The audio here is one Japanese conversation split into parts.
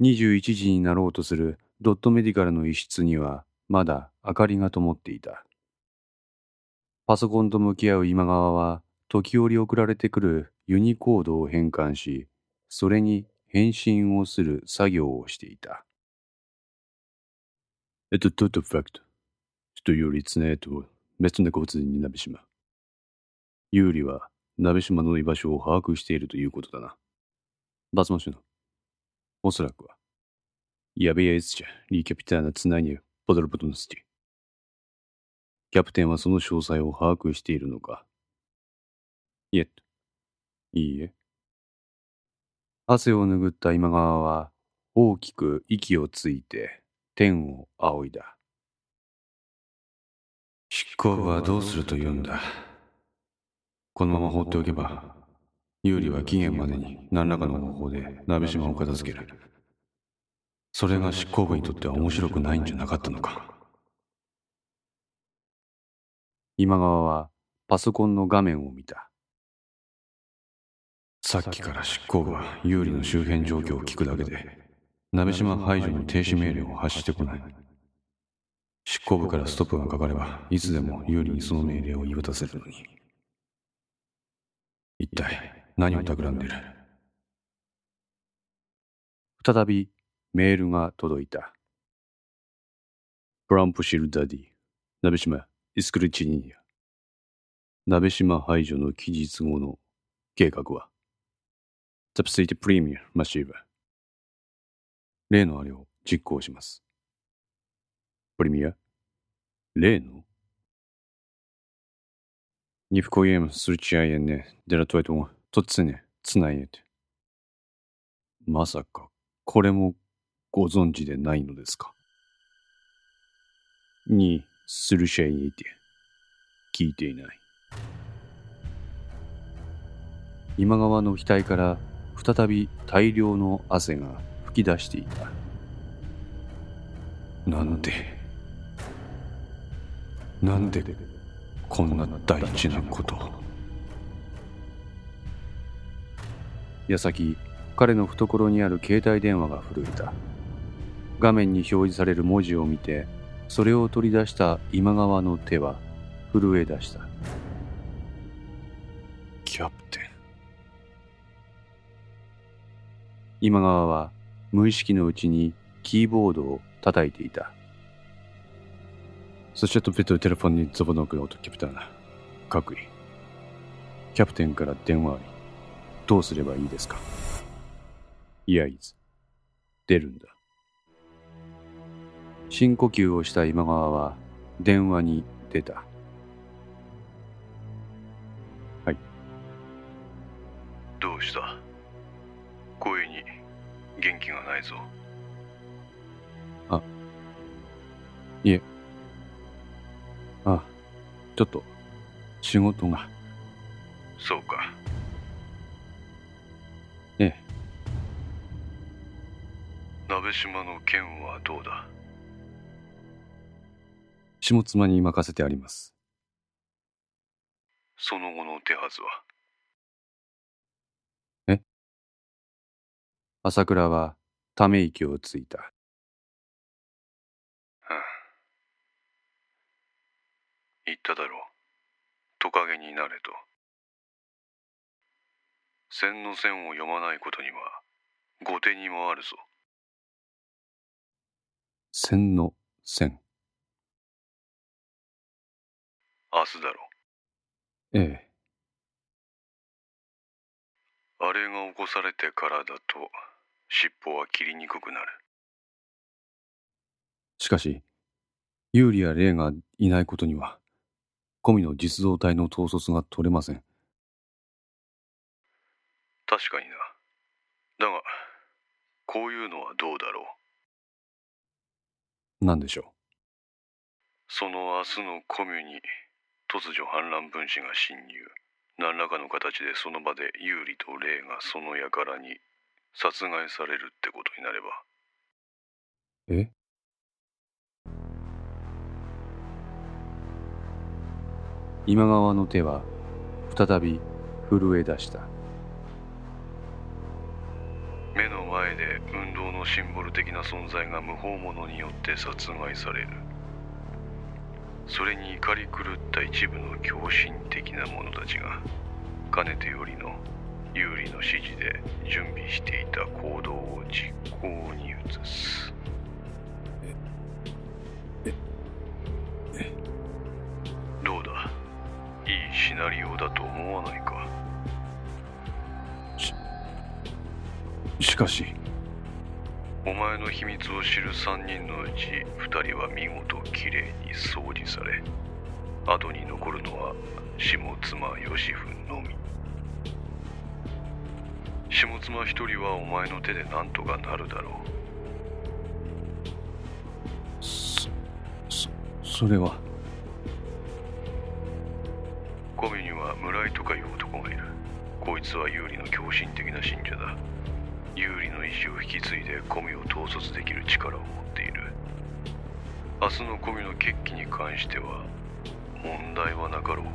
21時になろうとするドットメディカルの一室にはまだ明かりが灯っていた。パソコンと向き合う今川は時折送られてくるユニコードを変換し、それに返信をする作業をしていた。えっと、トットファクト。人より常へと別の交通に鍋島。有利は鍋島の居場所を把握しているということだな。バツモシュの。おそらくは。やべえやつじゃ、リキャピターナつなにポドルポトノスティ。キャプテンはその詳細を把握しているのか。いえ、いいえ。汗を拭った今川は大きく息をついて天を仰いだ。執行部はどうすると言うんだ。このまま放っておけば、有利は期限までに何らかの方法で鍋島を片付ける。それが執行部にとっては面白くないんじゃなかったのか。今川はパソコンの画面を見た。さっきから執行部は有利の周辺状況を聞くだけで、鍋島排除の停止命令を発してこない。執行部からストップがかかれば、いつでも有利にその命令を言い渡せるのに。一体何を企んでいる？再びメールが届いた。プランプシルダディ、鍋島、イスクルチニア。鍋島排除の期日後の計画は、ザプスイテプレミアマシーバ。例のあれを実行します。プレミア例のニフコイエムスルチアイエンネ、デラトイトン、トッツネ、ツナイエテ。まさか、これもご存知でないのですか？に、スルシェイエテ。聞いていない。今川の額から再び大量の汗が吹き出していた。なんで、なんで、こんな大事なことを？矢先、彼の懐にある携帯電話が震えた。画面に表示される文字を見て、それを取り出した今川の手は震え出した。キャプテン。今川は無意識のうちにキーボードを叩いていた。そして飛びとテレフォンにゾボノクの音キャプテン。各位。キャプテンから電話あり。どうすればいいですか？いやいず。出るんだ。深呼吸をした今川は電話に出た。はい。どうした？声に元気がないぞ。あ、いえ。あ、ちょっと仕事が。そうか。鍋島の件はどうだ？下妻に任せてあります。その後の手はずは？え？朝倉はため息をついた。はあ、言っただろう。トカゲになれと。線の線を読まないことには後手にもあるぞ。線の線。明日だろう。ええ。あれが起こされてからだと尻尾は切りにくくなる。しかし、ユーリやレイがいないことには、コミの実動隊の統率が取れません。確かにな。だが、こういうのはどうだろう。何でしょう？その明日のコミュに突如反乱分子が侵入。何らかの形でその場で有利と霊がその輩に殺害されるってことになれば。え？今川の手は再び震え出した目の前前で運動のシンボル的な存在が無法者によって殺害される。それに怒り狂った一部の狂信的な者たちがかねてよりの有利の指示で準備していた行動を実行に移す。どうだ？いいシナリオだと思わないか？しかし。お前の秘密を知る3人のうち2人は見事きれいに掃除され後に残るのは下妻義文のみ。下妻1人はお前の手で何とかなるだろう。そそそれは。コミには村井とかいう男がいる。こいつは有利の狂信的な信者だ有利の意志を引き継いでコミを統率できる力を持っている。明日のコミの決起に関しては問題はなかろう。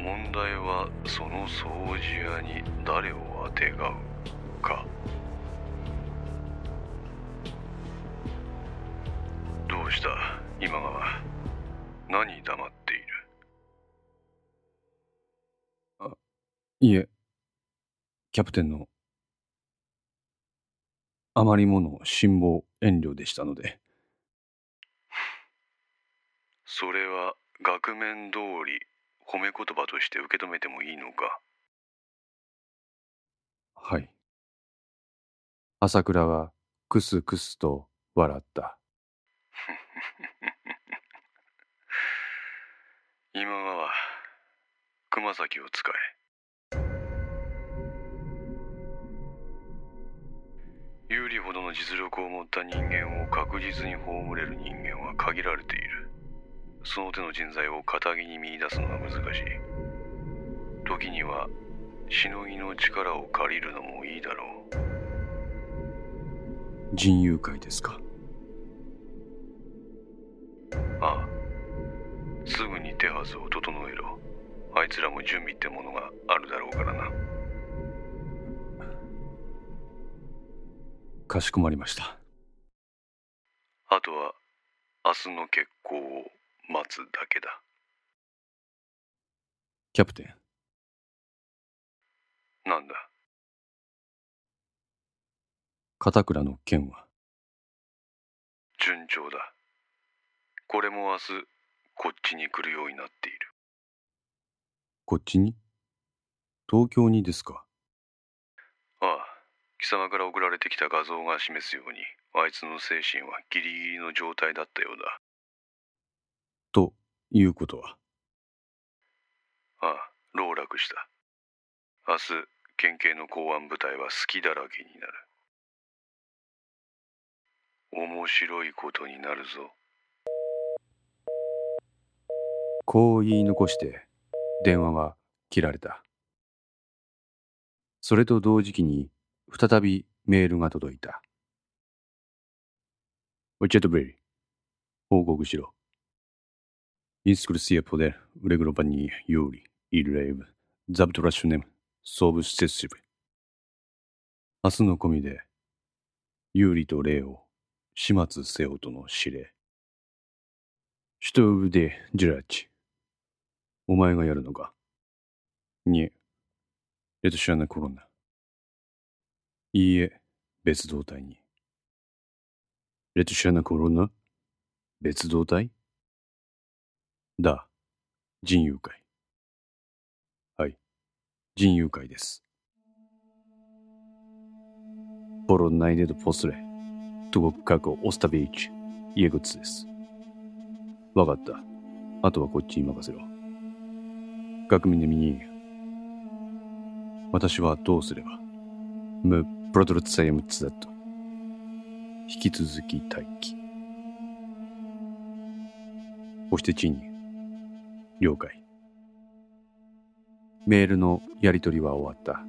問題はその掃除屋に誰をあてがうか。どうした？今川。何黙っいえ。キャプテンの。あまりもの辛抱遠慮でしたので。それは額面通り褒め言葉として受け止めてもいいのか？はい。朝倉はクスクスと笑った。今川熊崎を使え有利ほどの実力を持った人間を確実に葬れる人間は限られている。その手の人材を堅気に見出すのは難しい。時にはしのぎの力を借りるのもいいだろう。人友会ですか？ああ。すぐに手はずを整えろ。あいつらも準備ってものがあるだろうからなかしこまりました。あとは明日の決行を待つだけだ。キャプテン。なんだ？片倉の件は？順調だ。これも明日こっちに来るようになっている。こっちに？東京にですか？貴様から送られてきた画像が示すようにあいつの精神はギリギリの状態だったようだ。ということは？ああ籠絡した。明日県警の公安部隊は隙だらけになる。面白いことになるぞ。こう言い残して電話は切られた。それと同時期に再びメールが届いた。ウチェットベリー。報告しろ。インスクルシアポでウレグロバニーユーリイルレイブ。ザブトラッシュネム。ソーブステッシブ。明日の込みでユーリとレイを始末せよとの指令。シュトーブでジラッチお前がやるのか。にえ、レトシアナコロナ。いいえ、別動隊に。レトシアナコロナ？別動隊？だ、人友会。はい、人友会です。ポロナイデドポスレ、トゴクカコオスタビーチ、イエグツです。わかった。あとはこっちに任せろ。学民の身に、私はどうすれば、ム・プロトルツァイムツザット。引き続き待機。そしてチーニ了解。メールのやり取りは終わった。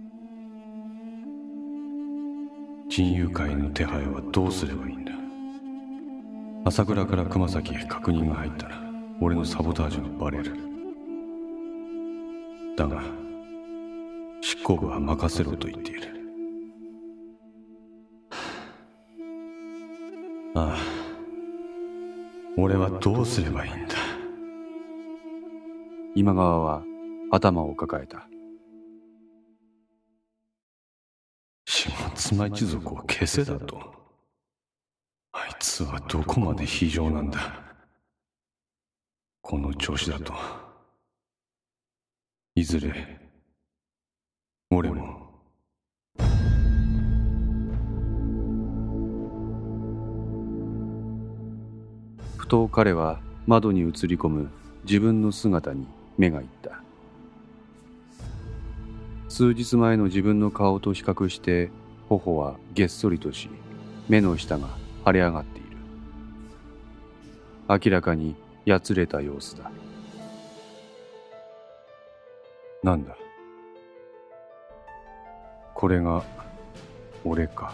人友会の手配はどうすればいいんだ？朝倉から熊崎へ確認が入ったら俺のサボタージュがバレるだがしっコブは任せろと言っているああ。俺はどうすればいいんだ？今川は頭を抱えた。下妻一族を消せだと。あいつはどこまで非常なんだ？この調子だと。いずれ俺もふと彼は窓に映り込む自分の姿に目がいった。数日前の自分の顔と比較して頬はげっそりとし目の下が腫れ上がっている。明らかにやつれた様子だ。なんだ?これが俺か。